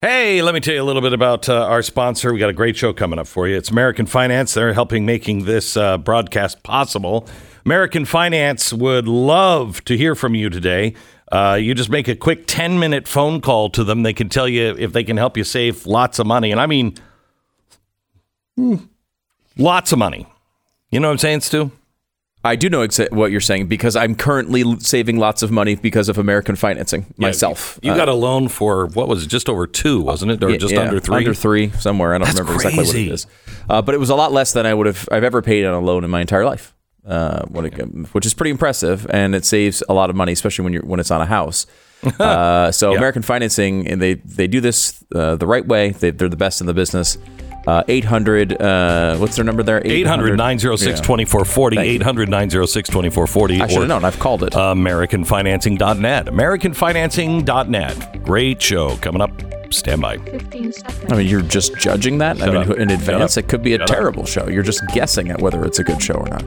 Hey, let me tell you a little bit about uh, our sponsor. We got a great show coming up for you. It's American Finance. They're helping making this uh, broadcast possible. American Finance would love to hear from you today. Uh, you just make a quick 10 minute phone call to them. They can tell you if they can help you save lots of money. And I mean, hmm, lots of money. You know what I'm saying, Stu? I do know exa- what you're saying because I'm currently saving lots of money because of American financing myself. You Uh, got a loan for what was it? Just over two, wasn't it? Or yeah, just yeah, under three? Under three, somewhere. I don't That's remember exactly what it is. Uh, but it was a lot less than I would have I've ever paid on a loan in my entire life. Uh, when it, which is pretty impressive, and it saves a lot of money, especially when you're when it's on a house. Uh, so American Financing, and they they do this uh, the right way. They, they're the best in the business. Uh, 800, uh, what's their number there? 800 906 Yeah. 2440. Thank you. 800 906 2440. I should have known. I've called it. AmericanFinancing.net. AmericanFinancing.net. Great show coming up. Stand by. 15. I mean, you're just judging that. Shut I mean, up. in advance, it could be a Shut up. terrible show. You're just guessing at whether it's a good show or not.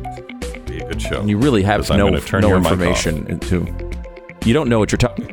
Be a good show. You really have no turn no information into. You don't know what you're talking.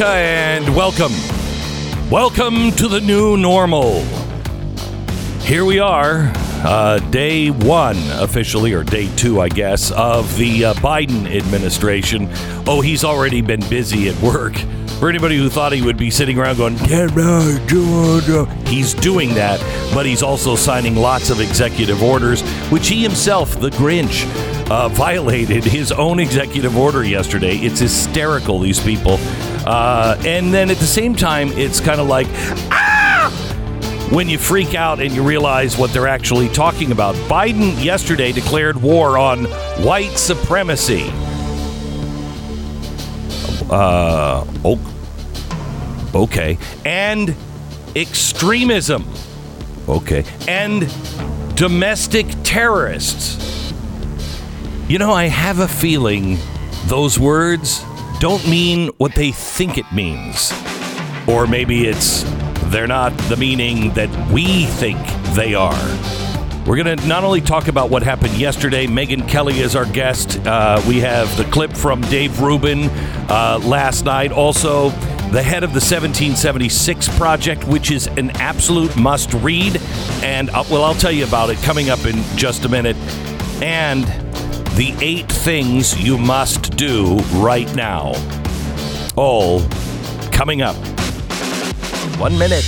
America, and welcome. Welcome to the new normal. Here we are, uh, day one, officially, or day two, I guess, of the uh, Biden administration. Oh, he's already been busy at work. For anybody who thought he would be sitting around going, "Get right to it," uh," he's doing that, but he's also signing lots of executive orders, which he himself, the Grinch, uh, violated his own executive order yesterday. It's hysterical, these people. Uh, and then at the same time, it's kind of like, ah! when you freak out and you realize what they're actually talking about. Biden yesterday declared war on white supremacy. Uh, okay. And extremism. Okay. And domestic terrorists. You know, I have a feeling those words don't mean what they think it means. Or maybe it's they're not the meaning that we think they are. We're going to not only talk about what happened yesterday, Megyn Kelly is our guest. Uh, we have the clip from Dave Rubin uh, last night. Also, the head of the 1776 Project, which is an absolute must read. And, uh, well, I'll tell you about it coming up in just a minute. And the eight things you must do right now. All coming up. One minute.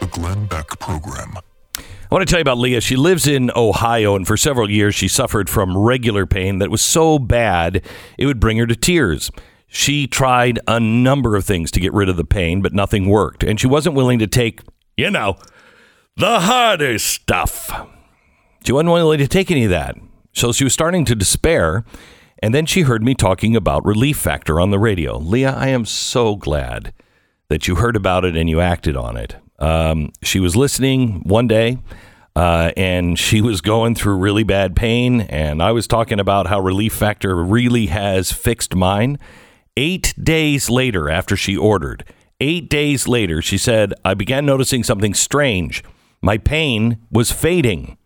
The Glenn Beck Program. I want to tell you about Leah. She lives in Ohio, and for several years she suffered from regular pain that was so bad it would bring her to tears. She tried a number of things to get rid of the pain, but nothing worked. And she wasn't willing to take, you know, the harder stuff. She wasn't willing to take any of that. So she was starting to despair. And then she heard me talking about Relief Factor on the radio. Leah, I am so glad that you heard about it and you acted on it. Um, she was listening one day uh, and she was going through really bad pain. And I was talking about how Relief Factor really has fixed mine. Eight days later, after she ordered, eight days later, she said, I began noticing something strange. My pain was fading.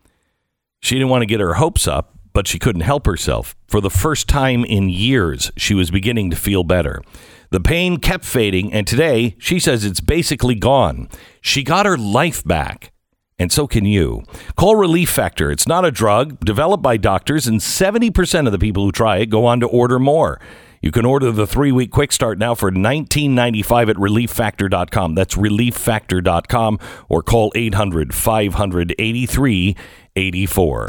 She didn't want to get her hopes up, but she couldn't help herself. For the first time in years, she was beginning to feel better. The pain kept fading, and today she says it's basically gone. She got her life back, and so can you. Call Relief Factor. It's not a drug developed by doctors, and 70% of the people who try it go on to order more. You can order the three week quick start now for $19.95 at relieffactor.com. That's relieffactor.com or call 800 500 8384.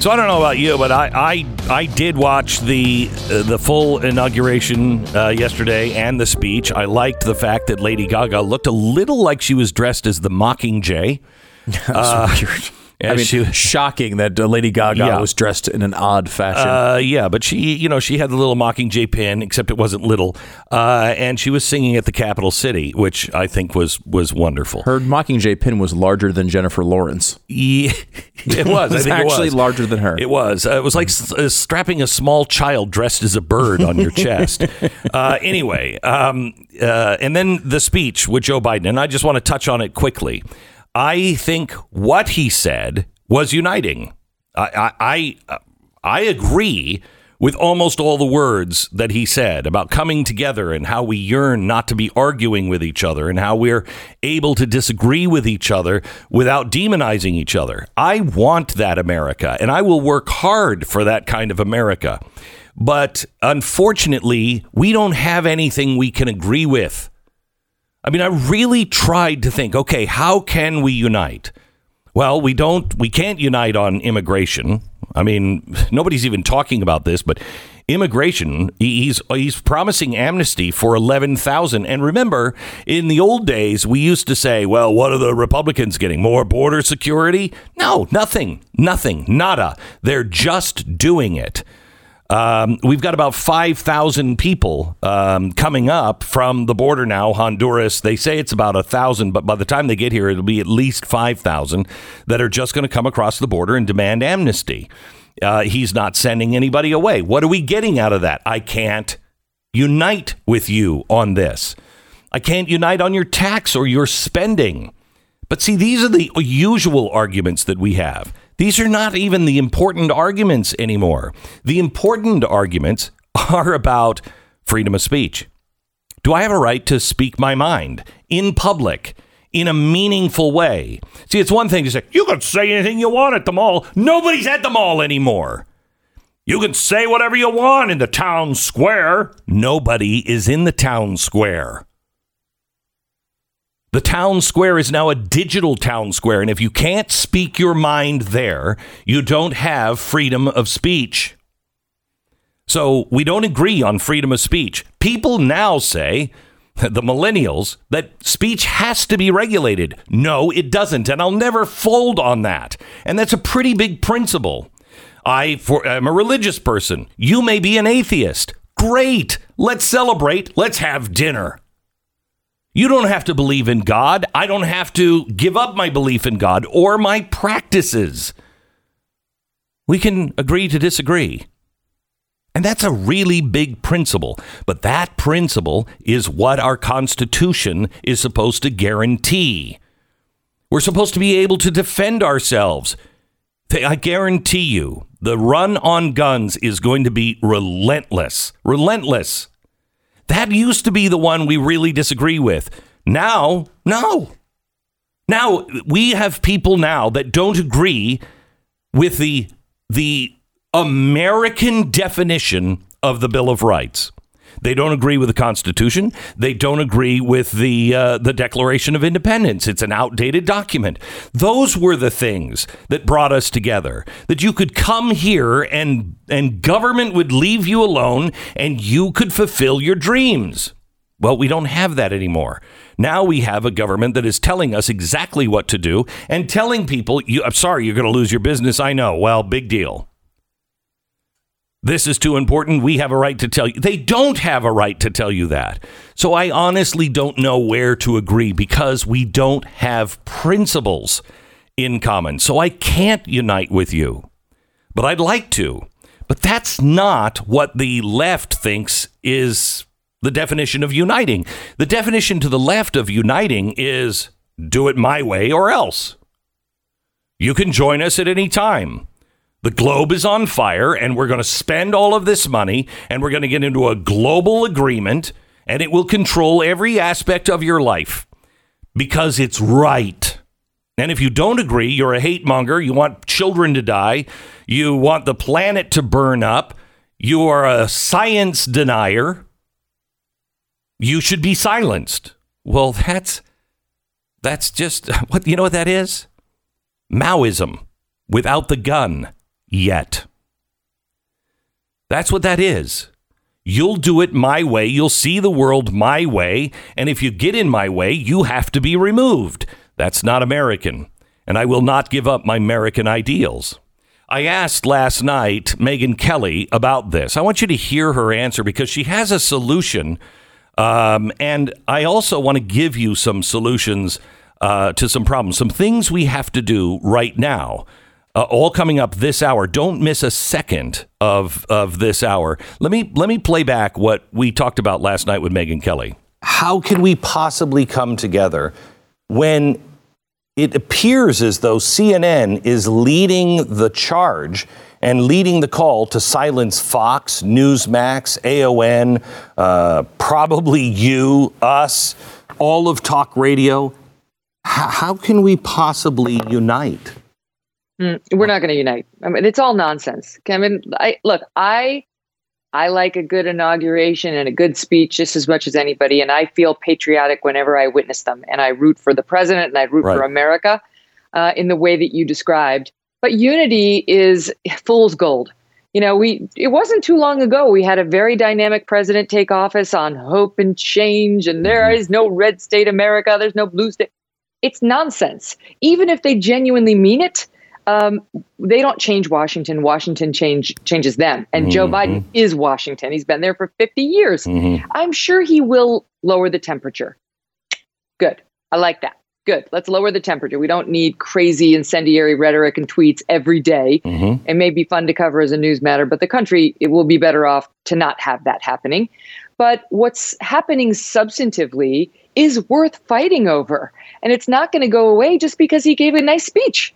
So I don't know about you, but I I, I did watch the uh, the full inauguration uh, yesterday and the speech. I liked the fact that Lady Gaga looked a little like she was dressed as the Mockingjay. That's weird. I mean, she- shocking that uh, Lady Gaga Yeah. was dressed in an odd fashion. Uh, yeah, but she, you know, she had the little Mockingjay pin, except it wasn't little, uh, and she was singing at the capital city, which I think was was wonderful. her Mockingjay pin was larger than Jennifer Lawrence. Yeah, it was. I It's think it actually was. larger than her. It was. Uh, it was like s- uh, strapping a small child dressed as a bird on your chest. Uh, anyway, um, uh, and then the speech with Joe Biden, and I just want to touch on it quickly. I think what he said was uniting. I, I, I, agree with almost all the words that he said about coming together and how we yearn not to be arguing with each other and how we're able to disagree with each other without demonizing each other. I want that America and I will work hard for that kind of America. But unfortunately, we don't have anything we can agree with. I mean, I really tried to think, okay, how can we unite? Well, we don't we can't unite on immigration. I mean, nobody's even talking about this, but immigration, he's he's promising amnesty for 11,000. And remember, in the old days, we used to say, well, what are the Republicans getting? More border security? No, nothing. Nothing. Nada. They're just doing it. Um, we've got about 5,000 people um, coming up from the border now, Honduras. They say it's about a 1,000, but by the time they get here, it'll be at least 5,000 that are just going to come across the border and demand amnesty. Uh, he's not sending anybody away. What are we getting out of that? I can't unite with you on this. I can't unite on your tax or your spending. But see, these are the usual arguments that we have. These are not even the important arguments anymore. The important arguments are about freedom of speech. Do I have a right to speak my mind in public in a meaningful way? See, it's one thing to say, you can say anything you want at the mall. Nobody's at the mall anymore. You can say whatever you want in the town square. Nobody is in the town square. The town square is now a digital town square. And if you can't speak your mind there, you don't have freedom of speech. So we don't agree on freedom of speech. People now say, the millennials, that speech has to be regulated. No, it doesn't. And I'll never fold on that. And that's a pretty big principle. I for, I'm a religious person. You may be an atheist. Great. Let's celebrate. Let's have dinner. You don't have to believe in God. I don't have to give up my belief in God or my practices. We can agree to disagree. And that's a really big principle. But that principle is what our Constitution is supposed to guarantee. We're supposed to be able to defend ourselves. I guarantee you, the run on guns is going to be relentless. Relentless. That used to be the one we really disagree with. Now, no. Now we have people now that don't agree with the the American definition of the Bill of Rights. They don't agree with the Constitution. They don't agree with the uh, the Declaration of Independence. It's an outdated document. Those were the things that brought us together. That you could come here and and government would leave you alone, and you could fulfill your dreams. Well, we don't have that anymore. Now we have a government that is telling us exactly what to do and telling people, you, "I'm sorry, you're going to lose your business." I know. Well, big deal. This is too important. We have a right to tell you. They don't have a right to tell you that. So I honestly don't know where to agree because we don't have principles in common. So I can't unite with you. But I'd like to. But that's not what the left thinks is the definition of uniting. The definition to the left of uniting is do it my way or else. You can join us at any time. The globe is on fire, and we're going to spend all of this money, and we're going to get into a global agreement, and it will control every aspect of your life because it's right. And if you don't agree, you're a hate monger. You want children to die. You want the planet to burn up. You are a science denier. You should be silenced. Well, that's that's just what you know what that is? Maoism without the gun yet. That's what that is. You'll do it my way. You'll see the world my way. And if you get in my way, you have to be removed. That's not American. and I will not give up my American ideals. I asked last night Megyn Kelly about this. I want you to hear her answer because she has a solution. Um, and I also want to give you some solutions uh, to some problems, some things we have to do right now. Uh, all coming up this hour. Don't miss a second of of this hour. Let me let me play back what we talked about last night with Megyn Kelly. How can we possibly come together when it appears as though CNN is leading the charge and leading the call to silence Fox, Newsmax, AON, uh, probably you, us, all of talk radio. H- how can we possibly unite? Mm, we're not going to unite. I mean, it's all nonsense. Kevin, I look, I I like a good inauguration and a good speech just as much as anybody, and I feel patriotic whenever I witness them. And I root for the president and I root Right. for America uh, in the way that you described. But unity is fool's gold. You know, we it wasn't too long ago we had a very dynamic president take office on hope and change, and there is no red state America, there's no blue state. It's nonsense. Even if they genuinely mean it, um, they don't change Washington. Washington change changes them. And Joe mm-hmm. Biden is Washington. He's been there for 50 years. Mm-hmm. I'm sure he will lower the temperature. Good. I like that. Good. Let's lower the temperature. We don't need crazy incendiary rhetoric and tweets every day. Mm-hmm. It may be fun to cover as a news matter, but the country it will be better off to not have that happening. But what's happening substantively is worth fighting over. And it's not going to go away just because he gave a nice speech.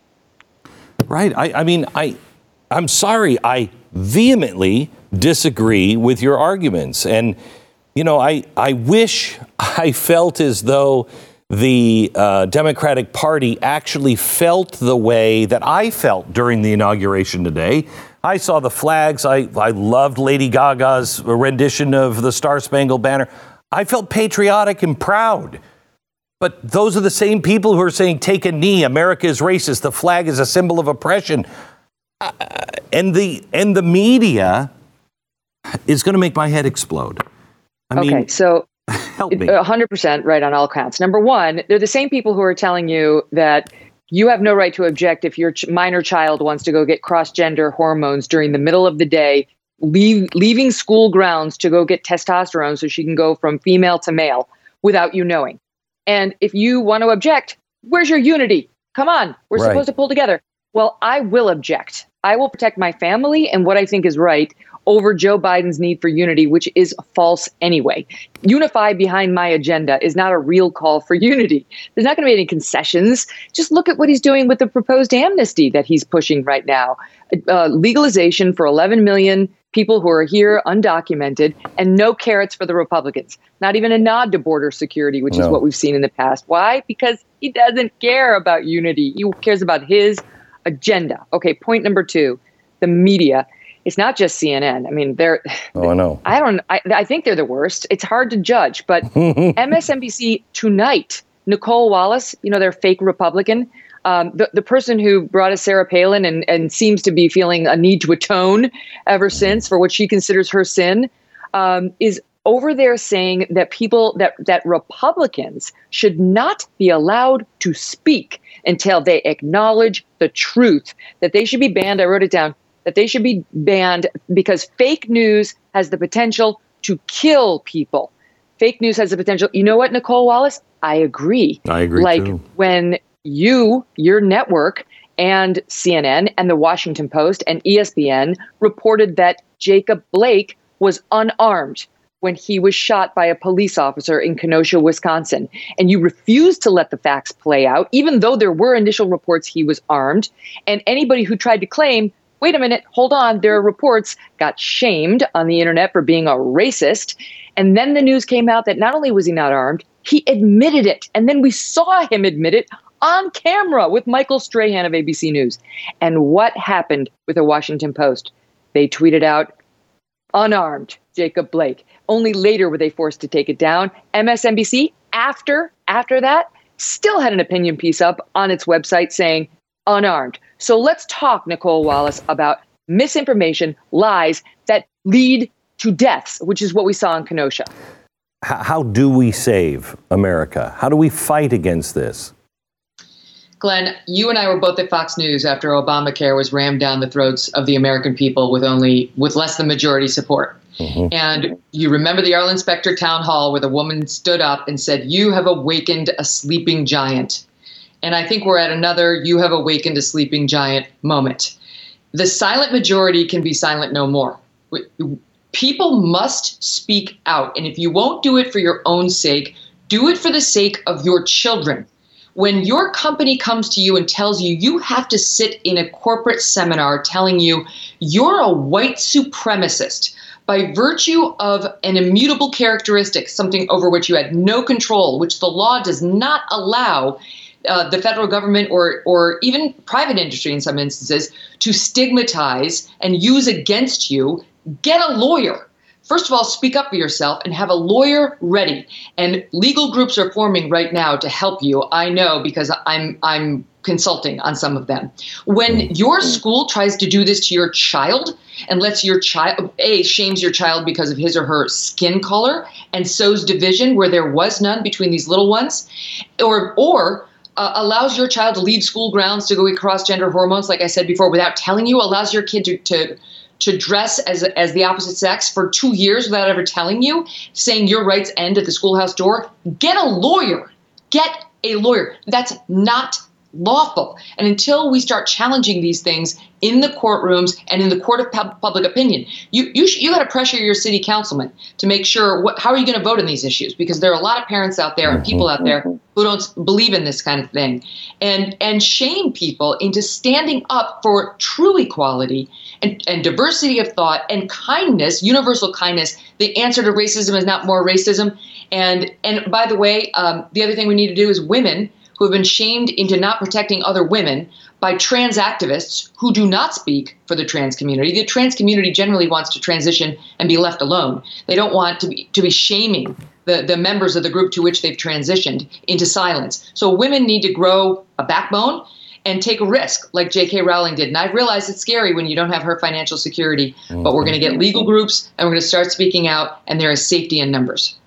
Right. I, I mean, I, I'm sorry. I vehemently disagree with your arguments. And, you know, I, I wish I felt as though the uh, Democratic Party actually felt the way that I felt during the inauguration today. I saw the flags. I, I loved Lady Gaga's rendition of the Star Spangled Banner. I felt patriotic and proud. But those are the same people who are saying, take a knee, America is racist, the flag is a symbol of oppression. Uh, and, the, and the media is going to make my head explode. I okay, mean, so help me. A hundred percent right on all counts. Number one, they're the same people who are telling you that you have no right to object if your ch- minor child wants to go get cross-gender hormones during the middle of the day, leave, leaving school grounds to go get testosterone so she can go from female to male without you knowing. And if you want to object, where's your unity? Come on, we're Right. supposed to pull together. Well, I will object. I will protect my family and what I think is right over Joe Biden's need for unity, which is false anyway. Unify behind my agenda is not a real call for unity. There's not going to be any concessions. Just look at what he's doing with the proposed amnesty that he's pushing right now uh, legalization for 11 million people who are here undocumented, and no carrots for the Republicans. Not even a nod to border security, which is what we've seen in the past. Why? Because he doesn't care about unity. He cares about his agenda. Okay, point number two the media. It's not just CNN. I mean, they're. oh, I know. I don't. I, I think they're the worst. It's hard to judge, but MSNBC tonight, Nicolle Wallace, you know, their fake Republican, um, the the person who brought us Sarah Palin and and seems to be feeling a need to atone ever since for what she considers her sin, um, is over there saying that people that that Republicans should not be allowed to speak until they acknowledge the truth. That they should be banned. I wrote it down. That they should be banned because fake news has the potential to kill people. Fake news has the potential. You know what, Nicolle Wallace? I agree. I agree, Like too. when you, your network, and CNN and the Washington Post and ESPN reported that Jacob Blake was unarmed when he was shot by a police officer in Kenosha, Wisconsin. And you refused to let the facts play out, even though there were initial reports he was armed. And anybody who tried to claim, wait a minute, hold on, there are reports, got shamed on the internet for being a racist. And then the news came out that not only was he not armed, he admitted it. And then we saw him admit it on camera with Michael Strahan of ABC News. And what happened with the Washington Post? They tweeted out, unarmed Jacob Blake. Only later were they forced to take it down. MSNBC, after after that, still had an opinion piece up on its website saying unarmed. So let's talk, Nicolle Wallace, about misinformation, lies that lead to deaths, which is what we saw in Kenosha. How do we save America? How do we fight against this? Glenn, you and I were both at Fox News after Obamacare was rammed down the throats of the American people with only with less than majority support. Mm-hmm. And you remember the Arlen Specter town hall where the woman stood up and said, "You have awakened a sleeping giant." And I think we're at another "You have awakened a sleeping giant" moment. The silent majority can be silent no more. People must speak out, and if you won't do it for your own sake, do it for the sake of your children when your company comes to you and tells you you have to sit in a corporate seminar telling you you're a white supremacist by virtue of an immutable characteristic, something over which you had no control, which the law does not allow uh, the federal government or or even private industry in some instances to stigmatize and use against you, get a lawyer first of all, speak up for yourself and have a lawyer ready. And legal groups are forming right now to help you. I know because I'm I'm consulting on some of them. When your school tries to do this to your child and lets your child a shames your child because of his or her skin color and sows division where there was none between these little ones, or or uh, allows your child to leave school grounds to go cross gender hormones, like I said before, without telling you, allows your kid to, to to dress as as the opposite sex for two years without ever telling you, saying your rights end at the schoolhouse door, get a lawyer. Get a lawyer. That's not lawful. And until we start challenging these things in the courtrooms and in the court of pub- public opinion, you you sh- you got to pressure your city councilman to make sure what, how are you going to vote on these issues because there are a lot of parents out there and people out there who don't believe in this kind of thing and and shame people into standing up for true equality and, and diversity of thought and kindness, universal kindness. The answer to racism is not more racism. And and by the way, um, the other thing we need to do is women who have been shamed into not protecting other women by trans activists who do not speak for the trans community. The trans community generally wants to transition and be left alone. They don't want to be to be shaming the, the members of the group to which they've transitioned into silence. So women need to grow a backbone and take a risk like J.K. Rowling did. And I realize it's scary when you don't have her financial security, but we're mm-hmm. going to get legal groups and we're going to start speaking out, and there is safety in numbers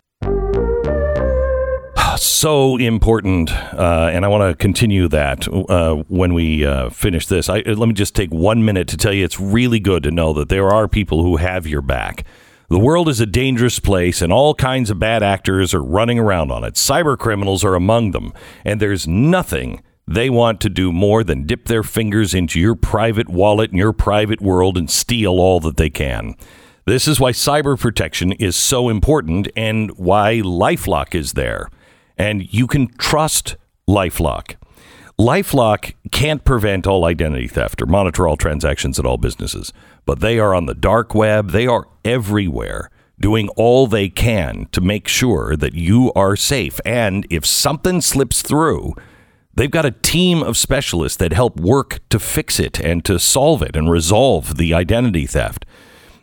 so important, uh, and I want to continue that uh, when we uh, finish this. I, let me just take one minute to tell you it's really good to know that there are people who have your back. The world is a dangerous place, and all kinds of bad actors are running around on it. Cyber criminals are among them, and there's nothing they want to do more than dip their fingers into your private wallet and your private world and steal all that they can. This is why cyber protection is so important and why Lifelock is there and you can trust Lifelock. Lifelock can't prevent all identity theft or monitor all transactions at all businesses, but they are on the dark web. They are everywhere doing all they can to make sure that you are safe. And if something slips through, they've got a team of specialists that help work to fix it and to solve it and resolve the identity theft.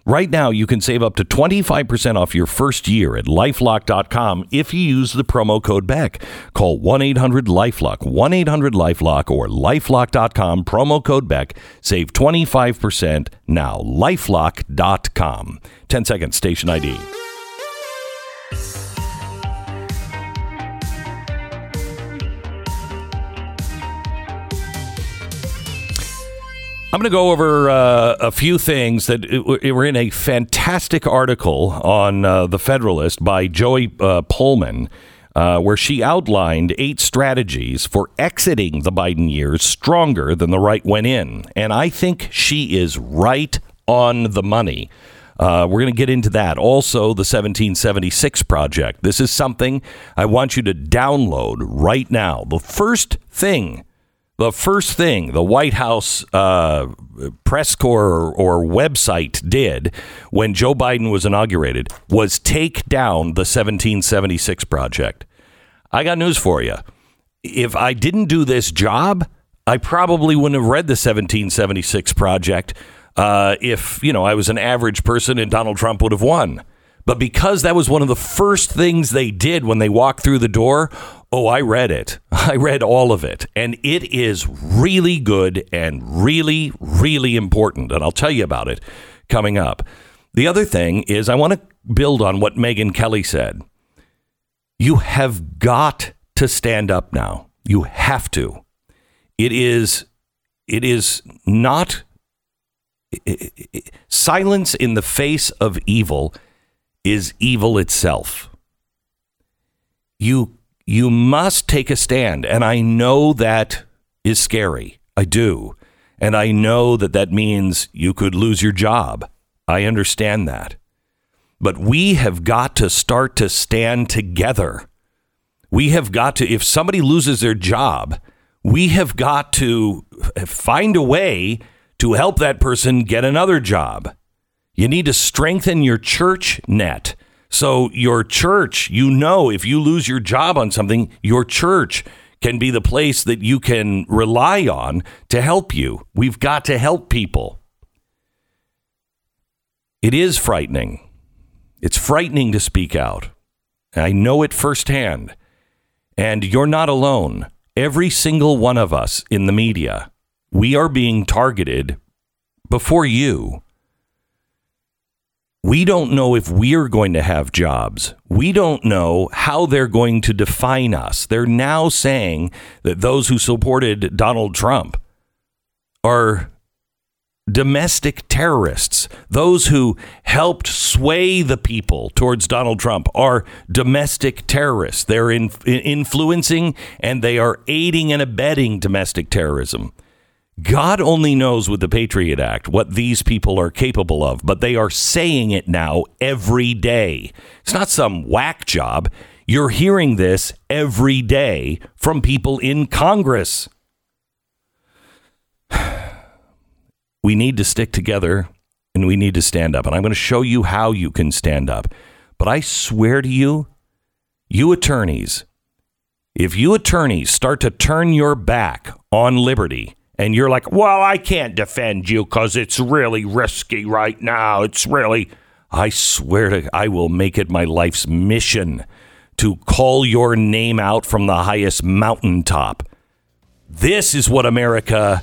Right now, you can save up to 25% off your first year at lifelock.com if you use the promo code BECK. Call 1 800 Lifelock, 1 800 Lifelock, or lifelock.com, promo code BECK. Save 25% now. Lifelock.com. 10 seconds, station ID. I'm going to go over uh, a few things that were in a fantastic article on uh, the Federalist by Joey uh, Pullmann, uh, where she outlined eight strategies for exiting the Biden years stronger than the right went in. And I think she is right on the money. Uh, we're going to get into that. Also, the 1776 Project. This is something I want you to download right now. The first thing the first thing the White House uh, press corps or, or, website did when Joe Biden was inaugurated was take down the 1776 project. I got news for you. If I didn't do this job, I probably wouldn't have read the 1776 project. Uh, if you know I was an average person and Donald Trump would have won. But because that was one of the first things they did when they walked through the door, oh, I read it. I read all of it. And it is really good and really, really important. And I'll tell you about it coming up. The other thing is, I want to build on what Megyn Kelly said. You have got to stand up now. You have to. It is it is not silence in the face of evil is evil itself. You you must take a stand and I know that is scary. I do. And I know that that means you could lose your job. I understand that. But we have got to start to stand together. We have got to, if somebody loses their job, we have got to find a way to help that person get another job. You need to strengthen your church net. So, your church, you know, if you lose your job on something, your church can be the place that you can rely on to help you. We've got to help people. It is frightening. It's frightening to speak out. I know it firsthand. And you're not alone. Every single one of us in the media, we are being targeted before you. We don't know if we're going to have jobs. We don't know how they're going to define us. They're now saying that those who supported Donald Trump are domestic terrorists. Those who helped sway the people towards Donald Trump are domestic terrorists. They're in, influencing and they are aiding and abetting domestic terrorism. God only knows with the Patriot Act what these people are capable of, but they are saying it now every day. It's not some whack job. You're hearing this every day from people in Congress. We need to stick together and we need to stand up. And I'm going to show you how you can stand up. But I swear to you, you attorneys, if you attorneys start to turn your back on liberty, and you're like, well, I can't defend you because it's really risky right now. It's really, I swear to, I will make it my life's mission to call your name out from the highest mountaintop. This is what America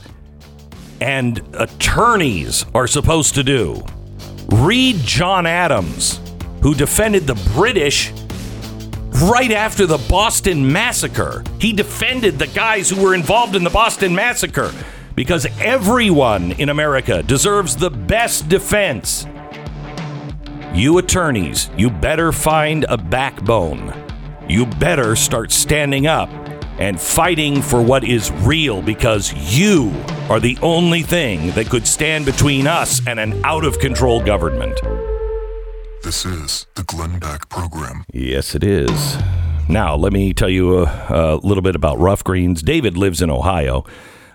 and attorneys are supposed to do. Read John Adams, who defended the British right after the Boston Massacre. He defended the guys who were involved in the Boston Massacre because everyone in America deserves the best defense. You attorneys, you better find a backbone. You better start standing up and fighting for what is real because you are the only thing that could stand between us and an out of control government. This is the Glenn Beck Program. Yes, it is. Now, let me tell you a, a little bit about Ruff Greens. David lives in Ohio.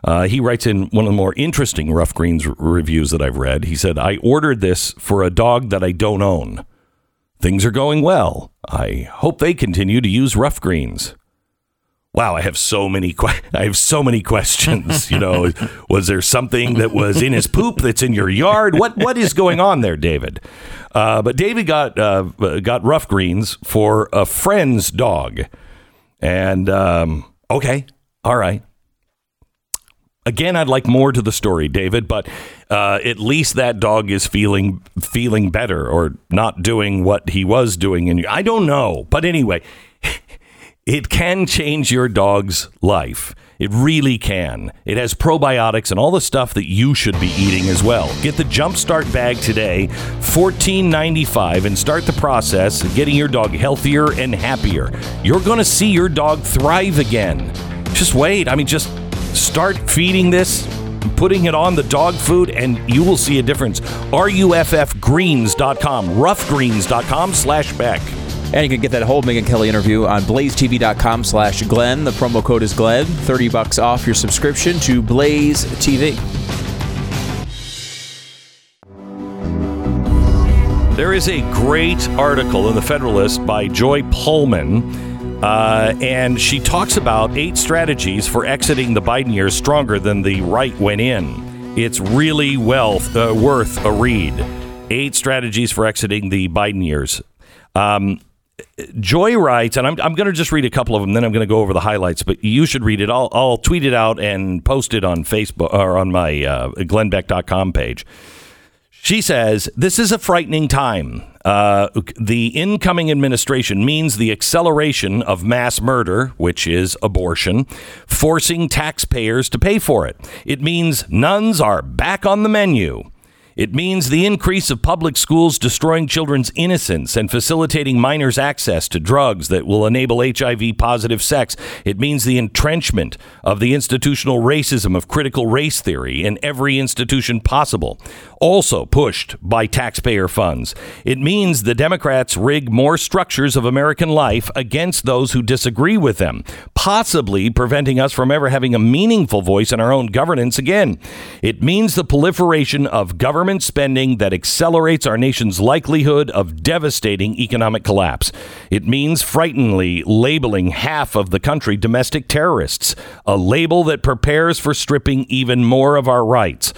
Uh, he writes in one of the more interesting Ruff Greens r- reviews that I've read. He said, I ordered this for a dog that I don't own. Things are going well. I hope they continue to use Ruff Greens wow, I have so many que- I have so many questions. You know, was there something that was in his poop that's in your yard? What what is going on there, David? Uh, but David got uh, got Ruff Greens for a friend's dog, and um, okay, all right. Again, I'd like more to the story, David, but uh, at least that dog is feeling feeling better or not doing what he was doing. And I don't know, but anyway, it can change your dog's life. It really can. It has probiotics and all the stuff that you should be eating as well. Get the Jumpstart bag today, $14.95, and start the process of getting your dog healthier and happier. You're going to see your dog thrive again. Just wait. I mean, just start feeding this, putting it on the dog food, and you will see a difference. RUFFgreens.com, roughgreens.com slash Beck. And you can get that whole Megyn Kelly interview on blazetv.com slash Glenn. The promo code is Glenn. 30 bucks off your subscription to Blaze TV. There is a great article in the Federalist by Joy Pullmann, uh, and she talks about eight strategies for exiting the Biden years stronger than the right went in. It's really well uh, worth a read. Eight strategies for exiting the Biden years. Um, Joy writes, and I'm, I'm going to just read a couple of them, then I'm going to go over the highlights, but you should read it. I'll, I'll tweet it out and post it on Facebook or on my uh, glennbeck.com page. She says, This is a frightening time. Uh, the incoming administration means the acceleration of mass murder, which is abortion, forcing taxpayers to pay for it. It means nuns are back on the menu. It means the increase of public schools destroying children's innocence and facilitating minors' access to drugs that will enable HIV positive sex. It means the entrenchment of the institutional racism of critical race theory in every institution possible, also pushed by taxpayer funds. It means the Democrats rig more structures of American life against those who disagree with them, possibly preventing us from ever having a meaningful voice in our own governance again. It means the proliferation of government spending that accelerates our nation's likelihood of devastating economic collapse. It means frighteningly labeling half of the country domestic terrorists, a label that prepares for stripping even more of our rights.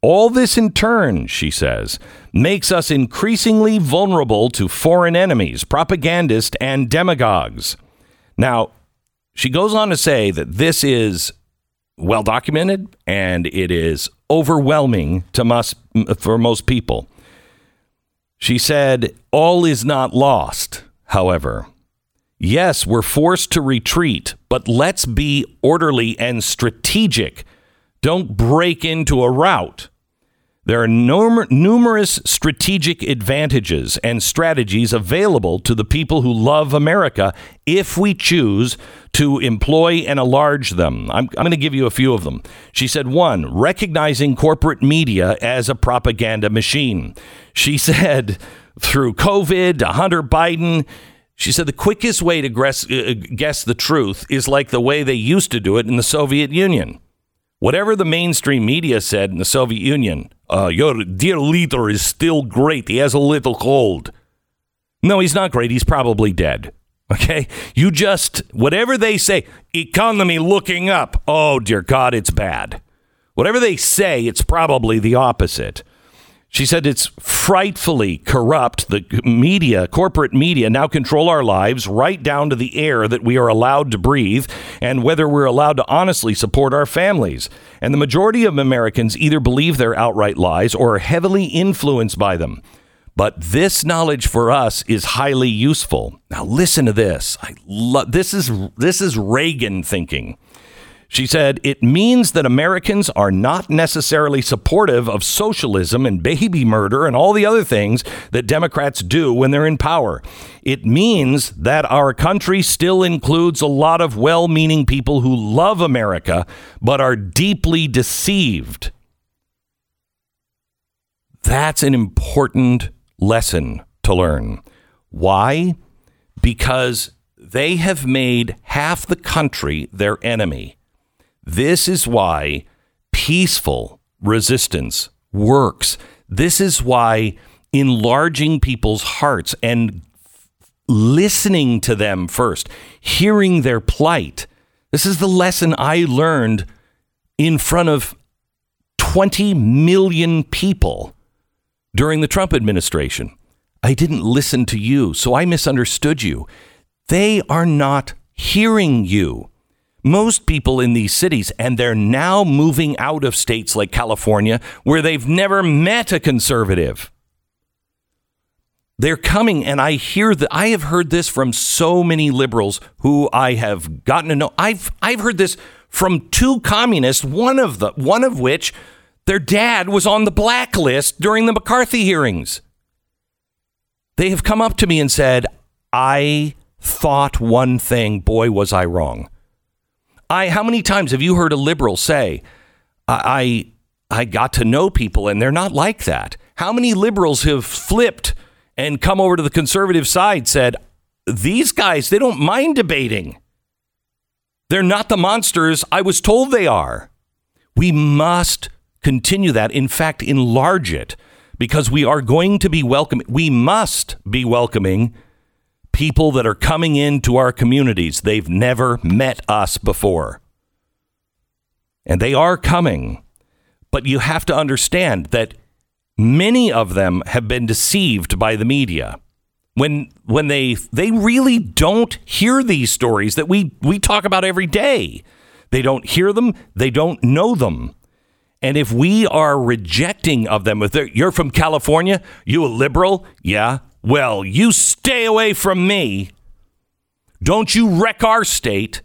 All this in turn, she says, makes us increasingly vulnerable to foreign enemies, propagandists, and demagogues. Now, she goes on to say that this is well documented and it is overwhelming to most, for most people. She said, All is not lost, however. Yes, we're forced to retreat, but let's be orderly and strategic. Don't break into a rout. There are num- numerous strategic advantages and strategies available to the people who love America if we choose to employ and enlarge them. I'm, I'm going to give you a few of them. She said, one, recognizing corporate media as a propaganda machine. She said, through COVID Hunter Biden, she said the quickest way to guess, uh, guess the truth is like the way they used to do it in the Soviet Union. Whatever the mainstream media said in the Soviet Union, uh, your dear leader is still great. He has a little cold. No, he's not great. He's probably dead. Okay? You just, whatever they say, economy looking up. Oh, dear God, it's bad. Whatever they say, it's probably the opposite. She said it's frightfully corrupt. The media, corporate media, now control our lives right down to the air that we are allowed to breathe and whether we're allowed to honestly support our families. And the majority of Americans either believe their outright lies or are heavily influenced by them. But this knowledge for us is highly useful. Now listen to this. I lo- this is this is Reagan thinking. She said, it means that Americans are not necessarily supportive of socialism and baby murder and all the other things that Democrats do when they're in power. It means that our country still includes a lot of well meaning people who love America but are deeply deceived. That's an important lesson to learn. Why? Because they have made half the country their enemy. This is why peaceful resistance works. This is why enlarging people's hearts and listening to them first, hearing their plight. This is the lesson I learned in front of 20 million people during the Trump administration. I didn't listen to you, so I misunderstood you. They are not hearing you most people in these cities, and they're now moving out of states like California where they've never met a conservative. They're coming, and I hear that I have heard this from so many liberals who I have gotten to know. I've I've heard this from two communists, one of the one of which their dad was on the blacklist during the McCarthy hearings. They have come up to me and said, I thought one thing, boy, was I wrong. I how many times have you heard a liberal say, I I got to know people and they're not like that? How many liberals have flipped and come over to the conservative side said, these guys, they don't mind debating. They're not the monsters I was told they are. We must continue that. In fact, enlarge it because we are going to be welcoming. We must be welcoming people that are coming into our communities. They've never met us before. And they are coming. But you have to understand that many of them have been deceived by the media. When when they they really don't hear these stories that we we talk about every day. They don't hear them, they don't know them. And if we are rejecting of them, if you're from California, you a liberal, yeah, Well, you stay away from me. Don't you wreck our state.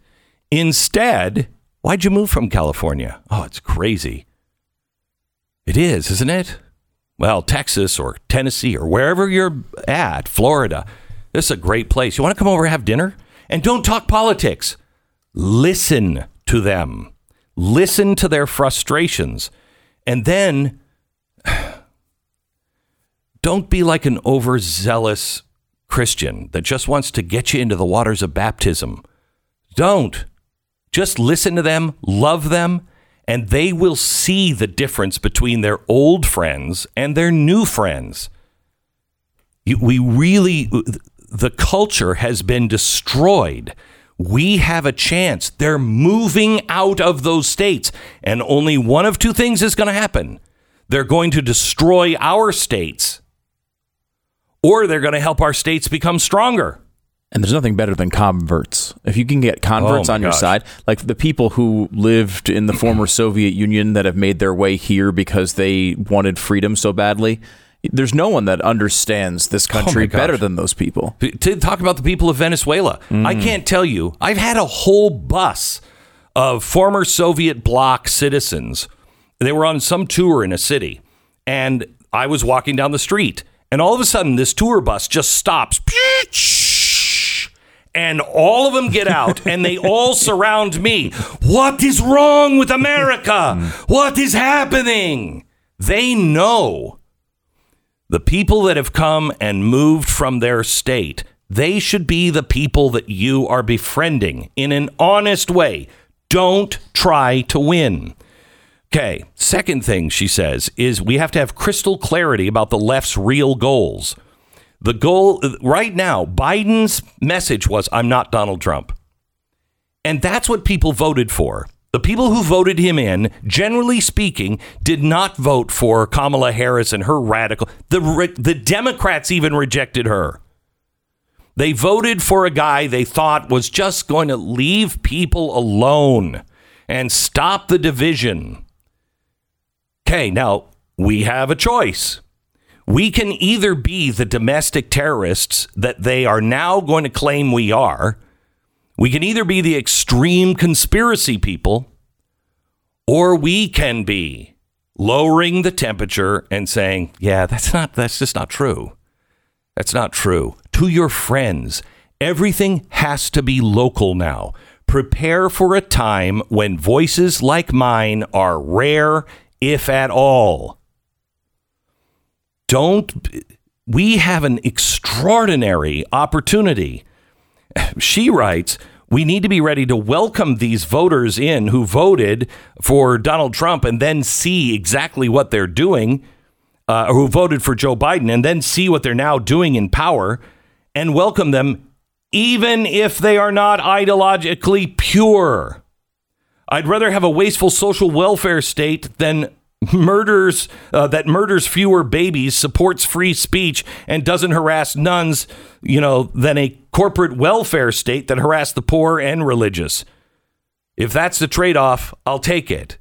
Instead, why'd you move from California? Oh, it's crazy. It is, isn't it? Well, Texas or Tennessee or wherever you're at, Florida, this is a great place. You want to come over and have dinner? And don't talk politics. Listen to them, listen to their frustrations. And then don't be like an overzealous Christian that just wants to get you into the waters of baptism. Don't. Just listen to them, love them, and they will see the difference between their old friends and their new friends. We really, the culture has been destroyed. We have a chance. They're moving out of those states, and only one of two things is going to happen. They're going to destroy our states, or they're going to help our states become stronger. And there's nothing better than converts. If you can get converts Oh on your gosh. side, like the people who lived in the former Soviet Union that have made their way here because they wanted freedom so badly, there's no one that understands this oh country Oh better than those people. to talk about the people of Venezuela. I mm. can't tell you. I've had a whole bus of former Soviet bloc citizens. They were on some tour in a city, and I was walking down the street, and all of a sudden, this tour bus just stops. And all of them get out and they all surround me. What is wrong with America? What is happening? They know the people that have come and moved from their state, they should be the people that you are befriending in an honest way. Don't try to win. Okay, second thing she says is we have to have crystal clarity about the left's real goals. The goal right now, Biden's message was I'm not Donald Trump. And that's what people voted for. The people who voted him in, generally speaking, did not vote for Kamala Harris and her radical. The the Democrats even rejected her. They voted for a guy they thought was just going to leave people alone and stop the division. Okay, now we have a choice. We can either be the domestic terrorists that they are now going to claim we are. We can either be the extreme conspiracy people, or we can be lowering the temperature and saying, yeah, that's not, that's just not true. That's not true. To your friends, everything has to be local now. Prepare for a time when voices like mine are rare, if at all. Don't, we have an extraordinary opportunity. She writes, we need to be ready to welcome these voters in who voted for Donald Trump and then see exactly what they're doing, uh, or who voted for Joe Biden and then see what they're now doing in power and welcome them, even if they are not ideologically pure. I'd rather have a wasteful social welfare state than murders uh, that murders fewer babies, supports free speech, and doesn't harass nuns, you know, than a corporate welfare state that harass the poor and religious. If that's the trade-off, I'll take it.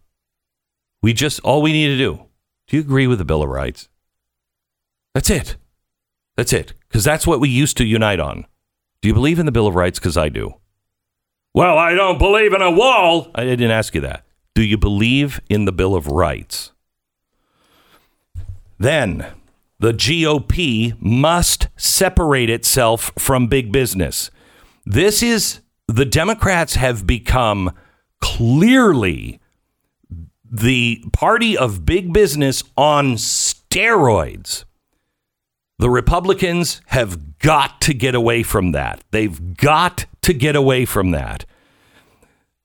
We just all we need to do. Do you agree with the Bill of Rights? That's it. That's it. Because that's what we used to unite on. Do you believe in the Bill of Rights? Because I do. Well, I don't believe in a wall. I didn't ask you that. Do you believe in the Bill of Rights? Then the GOP must separate itself from big business. This is the Democrats have become clearly the party of big business on steroids. The Republicans have got to get away from that. They've got to get away from that.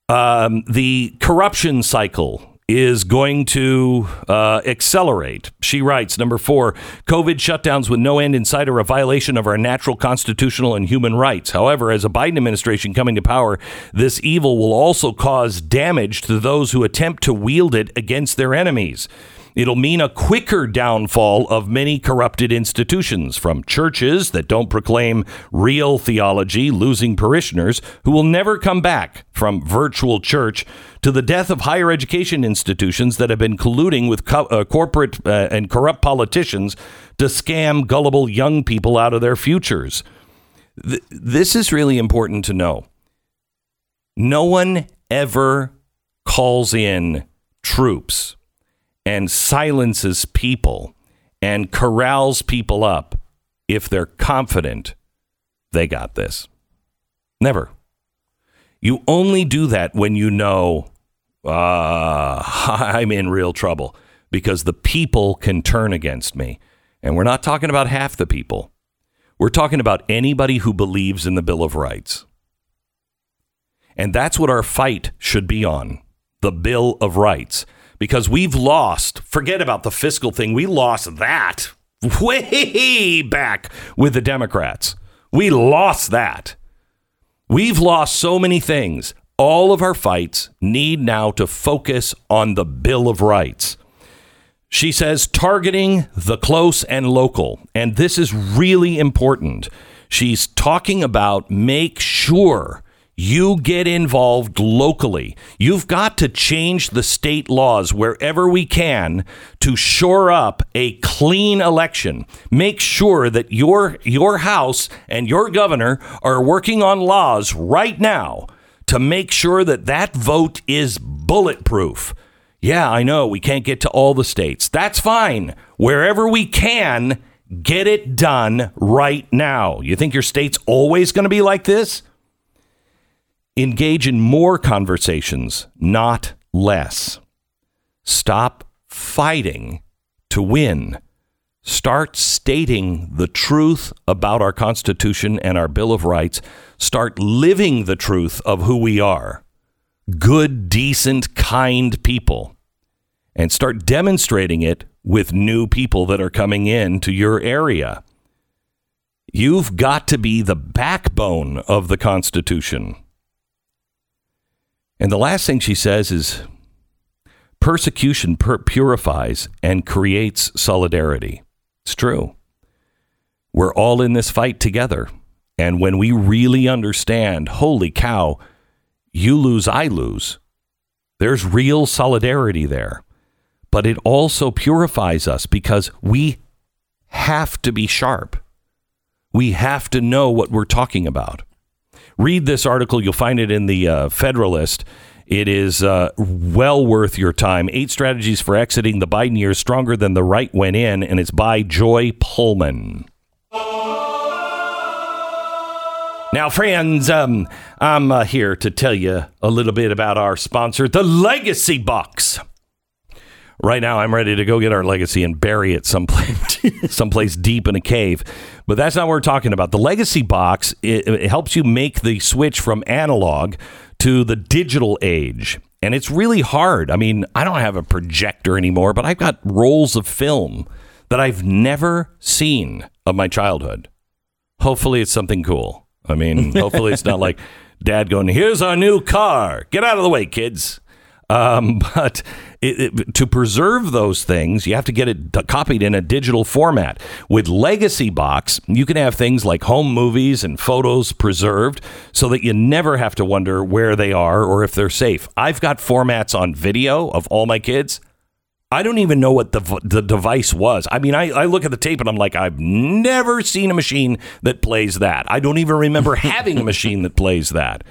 Um, the corruption cycle is going to uh, accelerate. She writes, number four, COVID shutdowns with no end in sight are a violation of our natural constitutional and human rights. However, as a Biden administration coming to power, this evil will also cause damage to those who attempt to wield it against their enemies. It'll mean a quicker downfall of many corrupted institutions, from churches that don't proclaim real theology, losing parishioners who will never come back from virtual church, to the death of higher education institutions that have been colluding with co- uh, corporate uh, and corrupt politicians to scam gullible young people out of their futures. Th- this is really important to know. No one ever calls in troops and silences people and corrals people up if they're confident they got this. Never. You only do that when you know uh, I'm in real trouble because the people can turn against me. And we're not talking about half the people. We're talking about anybody who believes in the Bill of Rights. And that's what our fight should be on the Bill of Rights because we've lost, forget about the fiscal thing, we lost that way back with the Democrats. We lost that. We've lost so many things. All of our fights need now to focus on the Bill of Rights. She says targeting the close and local. And this is really important. She's talking about make sure you get involved locally. You've got to change the state laws wherever we can to shore up a clean election. Make sure that your your house and your governor are working on laws right now to make sure that that vote is bulletproof. Yeah, I know we can't get to all the states. That's fine. Wherever we can, get it done right now. You think your state's always going to be like this? Engage in more conversations, not less. Stop fighting to win. Start stating the truth about our Constitution and our Bill of Rights. Start living the truth of who we are good, decent, kind people. And start demonstrating it with new people that are coming in to your area. You've got to be the backbone of the Constitution. And the last thing she says is persecution per- purifies and creates solidarity. It's true. We're all in this fight together. And when we really understand, holy cow, you lose, I lose, there's real solidarity there. But it also purifies us because we have to be sharp. We have to know what we're talking about. Read this article. You'll find it in the uh, Federalist. It is uh, well worth your time. Eight strategies for exiting the Biden years stronger than the right went in, and it's by Joy Pullmann. Now, friends, um, I'm uh, here to tell you a little bit about our sponsor, the Legacybox. Right now, I'm ready to go get our legacy and bury it someplace, someplace deep in a cave. But that's not what we're talking about. The legacy box it, it helps you make the switch from analog to the digital age, and it's really hard. I mean, I don't have a projector anymore, but I've got rolls of film that I've never seen of my childhood. Hopefully, it's something cool. I mean, hopefully, it's not like dad going, "Here's our new car. Get out of the way, kids." Um, but it, it, to preserve those things, you have to get it copied in a digital format. With Legacybox, you can have things like home movies and photos preserved so that you never have to wonder where they are or if they're safe. I've got formats on video of all my kids. I don't even know what the, the device was. I mean, I, I look at the tape and I'm like, I've never seen a machine that plays that. I don't even remember having a machine that plays that.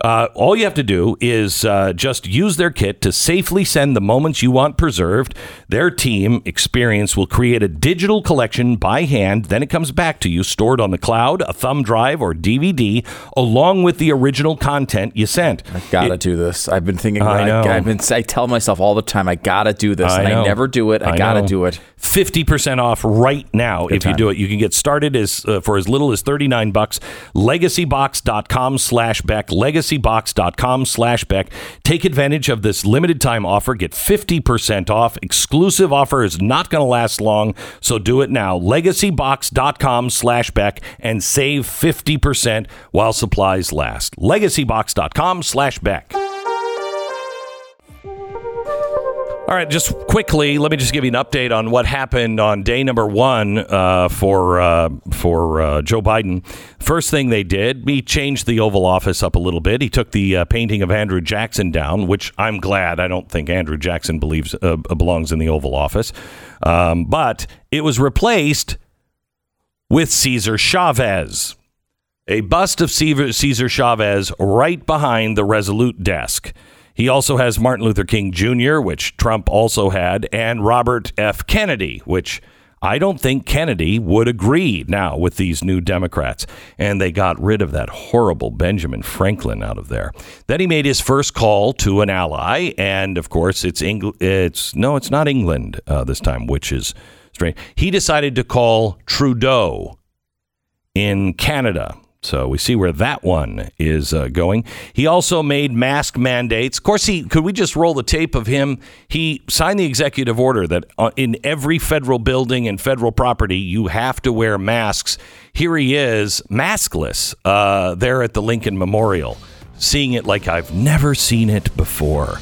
Uh, all you have to do is uh, just use their kit to safely send the moments you want preserved. Their team experience will create a digital collection by hand. Then it comes back to you, stored on the cloud, a thumb drive, or DVD, along with the original content you sent. I gotta It- do this. I've been thinking. I I know. have been. I tell myself all the time, I gotta do this, I and know. I never do it. I, I gotta know. do it. 50% off right now if you do it. You can get started as uh, for as little as 39 bucks. Legacybox.com slash Beck. Legacybox.com slash Beck. Take advantage of this limited time offer. Get 50% off. Exclusive offer is not going to last long, so do it now. Legacybox.com slash Beck and save 50% while supplies last. Legacybox.com slash Beck. All right, just quickly, let me just give you an update on what happened on day number one uh, for uh, for uh, Joe Biden. First thing they did, he changed the Oval Office up a little bit. He took the uh, painting of Andrew Jackson down, which I'm glad. I don't think Andrew Jackson believes uh, belongs in the Oval Office, um, but it was replaced with Cesar Chavez, a bust of Cesar Chavez right behind the Resolute desk. He also has Martin Luther King Jr., which Trump also had, and Robert F. Kennedy, which I don't think Kennedy would agree now with these new Democrats. And they got rid of that horrible Benjamin Franklin out of there. Then he made his first call to an ally. And of course, it's England. It's no, it's not England uh, this time, which is strange. He decided to call Trudeau in Canada. So we see where that one is uh, going. He also made mask mandates. Of course, he could we just roll the tape of him? He signed the executive order that uh, in every federal building and federal property you have to wear masks. Here he is, maskless, uh, there at the Lincoln Memorial, seeing it like I've never seen it before.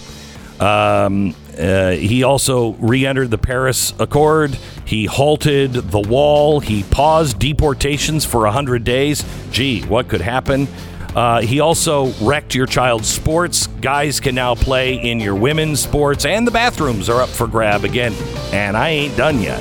Um, uh, he also re entered the Paris Accord. He halted the wall. He paused deportations for 100 days. Gee, what could happen? Uh, he also wrecked your child's sports. Guys can now play in your women's sports, and the bathrooms are up for grab again. And I ain't done yet.